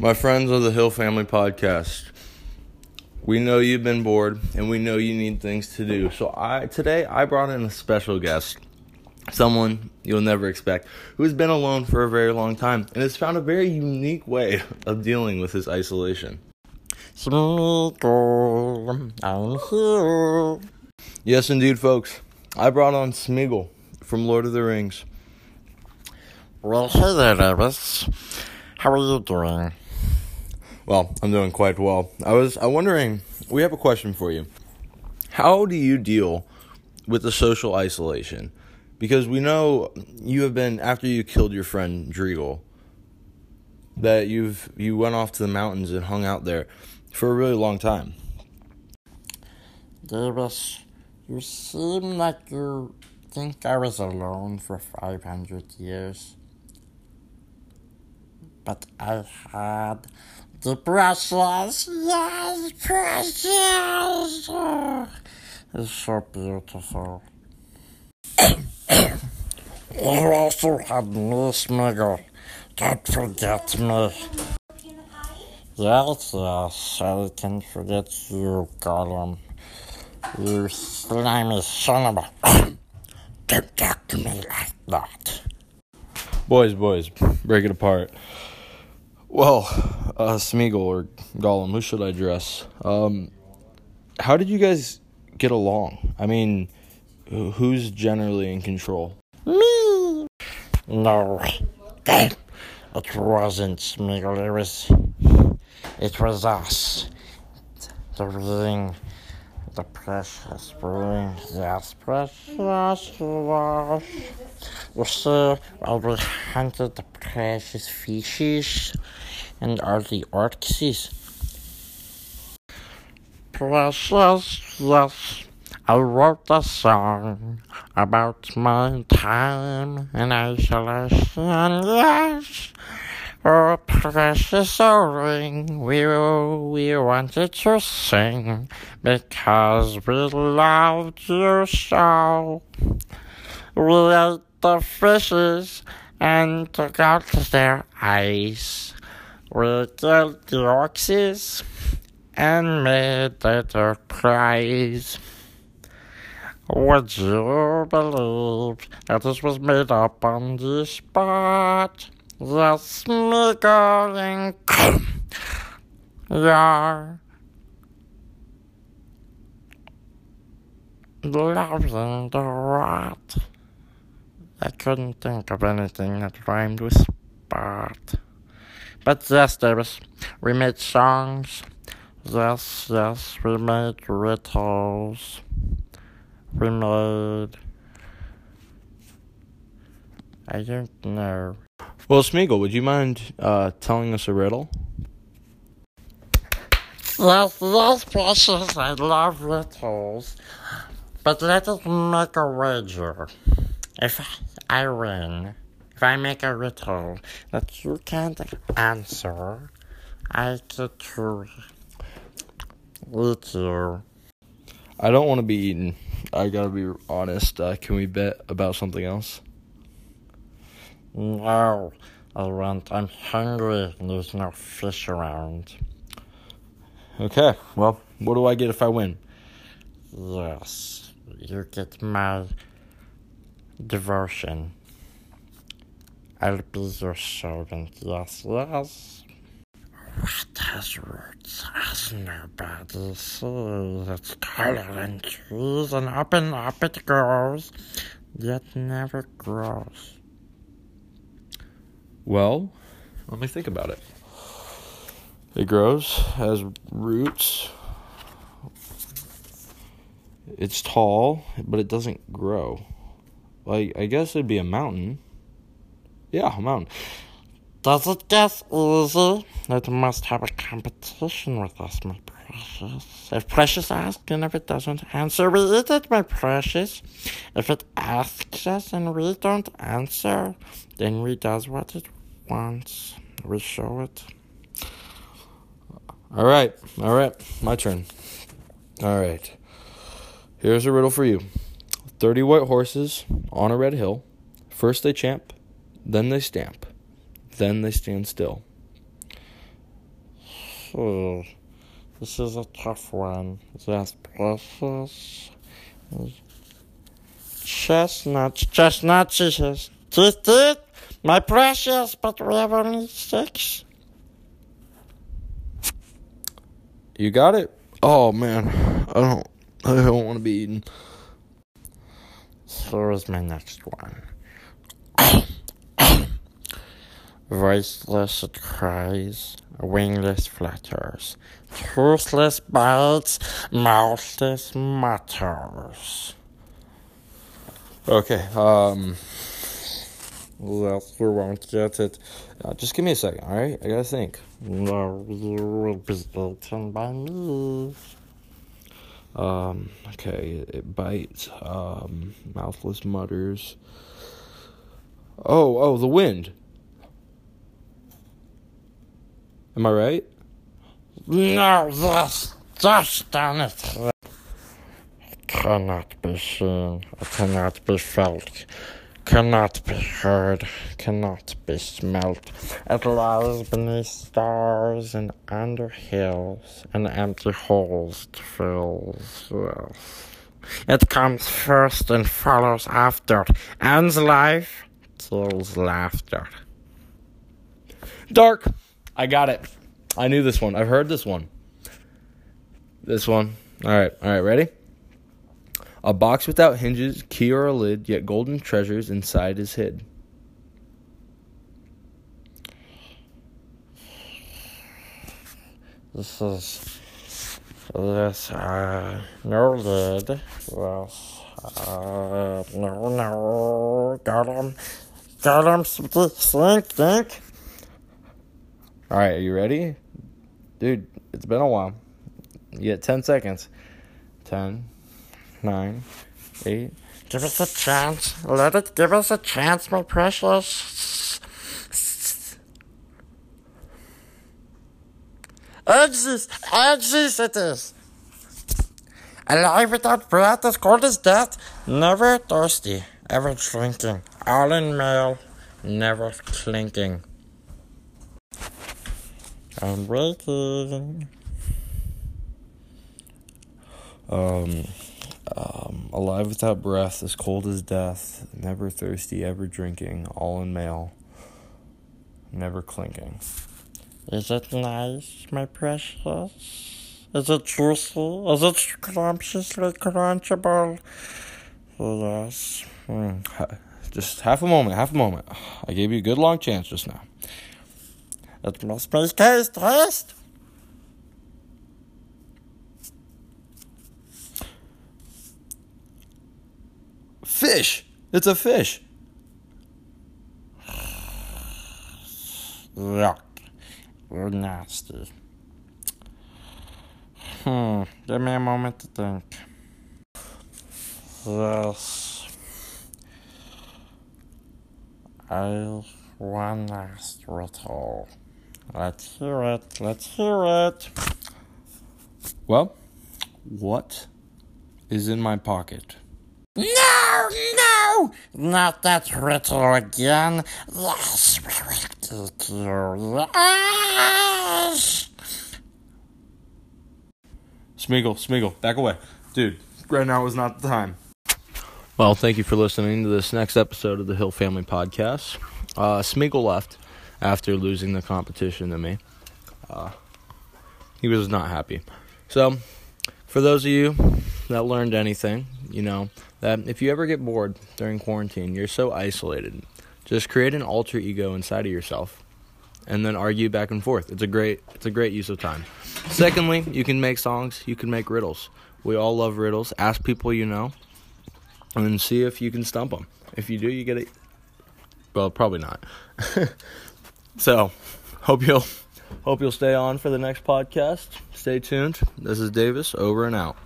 My friends of the Hill Family Podcast, we know you've been bored and we know you need things to do. So I today I brought in a special guest, someone you'll never expect, who has been alone for a very long time and has found a very unique way of dealing with his isolation. Smeagol, I'm here. Yes, indeed, folks. I brought on Smeagol from Lord of the Rings. Well, hey there, Davis. How are you doing? Well, I'm doing quite well. I was I wondering, we have a question for you. How do you deal with the social isolation? Because we know you have been after you killed your friend Dreagle that you've you went off to the mountains and hung out there for a really long time. Davis, you seem like you think I was alone for 500 years. But I had the precious, yes, precious. It's so beautiful. you also had me, Smiggle. Don't forget me. Yes, yes, I can forget you, Gollum. You slimy son of a. Don't talk to me like that. Boys, boys, break it apart. Well, uh, Smeagol or Gollum, who should I address? Um, how did you guys get along? I mean, who's generally in control? Me! No, it wasn't Smeagol. It was. It was us. The ring. The precious ring. Yes, precious was. You see, while we hunted the precious fishes and are the orchids. Precious, yes. I wrote a song about my time in isolation, yes. Oh, precious oh, O-ring, we, we wanted to sing because we loved you so. We ate the fishes and took out their eyes. We killed the oxes and made their prize. Would you believe that this was made up on the spot? Yes, me going. Yeah. Loving the rot. I couldn't think of anything that rhymed with spot. But yes, Davis, we made songs. Yes, yes, we made riddles. We made. I don't know. Well, Smeagol, would you mind uh, telling us a riddle? Yes, yes, precious, I love riddles. But let us make a wager. If I win, if I make a riddle that you can't answer, I get to eat you. I don't want to be eaten. I gotta be honest. Uh, can we bet about something else? No, I want, I'm hungry and there's no fish around. Okay, well, what do I get if I win? Yes, you get my devotion. I'll be your servant, yes, yes. What has roots as nobody sees? It's taller than trees and up and up it goes, yet never grows. Well, let me think about it. It grows, has roots. It's tall, but it doesn't grow. Like, I guess it'd be a mountain. Yeah, mountain. Does it get easy? It must have a competition with us, my precious. If Precious asks and if it doesn't answer, we eat it, my precious. If it asks us and we don't answer, then we does what it wants. We show it. All right, all right, my turn. All right. Here's a riddle for you 30 white horses on a red hill. First they champ, then they stamp, then they stand still. This is a tough one. Yes, precious. Chestnuts, chestnuts, cheese, teeth, teeth, my precious, but we have only six. You got it? Oh man, I don't I don't want to be eaten. is my next one. Voiceless it cries, wingless flutters, toothless bites, mouthless mutters. Okay, um well, we won't get it. Uh, just give me a second, alright? I gotta think. No, you will be by me. Um, okay, it bites, um, mouthless mutters. Oh, oh, the wind. Am I right? No, this, just done it. It cannot be seen, it cannot be felt, cannot be heard, cannot be smelt. It lies beneath stars and under hills and empty holes fills. Yes. It comes first and follows after, ends life, kills laughter. Dark. I got it. I knew this one. I've heard this one. This one. All right. All right. Ready? A box without hinges, key or a lid, yet golden treasures inside is hid. This is this uh no lid. Yes. Uh no no got him got him think think. All right. Are you ready? Dude, it's been a while. You get 10 seconds. 10, 9, 8. Give us a chance. Let it give us a chance, my precious. Exist! Exist it is! Alive without breath, as cold as death, never thirsty, ever drinking, all in mail, never clinking. I'm waiting. Um, um, alive without breath, as cold as death, never thirsty, ever drinking, all in mail, never clinking. Is it nice, my precious? Is it juicy? Is it scrumptiously crunchable? Yes. Ha- Just half a moment, half a moment. I gave you a good long chance just now. Be taste, taste. Fish! It's a fish! Yuck. You're nasty. Hmm. Give me a moment to think. Yes. I one last riddle. Let's hear it. Let's hear it. Well, what is in my pocket? No, no, not that riddle again. Yes, we will take you. Yes. Smeagol, Smeagol, back away. Dude, right now is not the time. Well, thank you for listening to this next episode of the Hill Family Podcast. Uh, Smeagol left after losing the competition to me. Uh, he was not happy. So, for those of you that learned anything, you know that if you ever get bored during quarantine, you're so isolated, just create an alter ego inside of yourself and then argue back and forth. It's a great it's a great use of time. Secondly, you can make songs, you can make riddles. We all love riddles. Ask people you know and see if you can stump them. If you do, you get it. Well, probably not. so, hope you'll hope you'll stay on for the next podcast. Stay tuned. This is Davis over and out.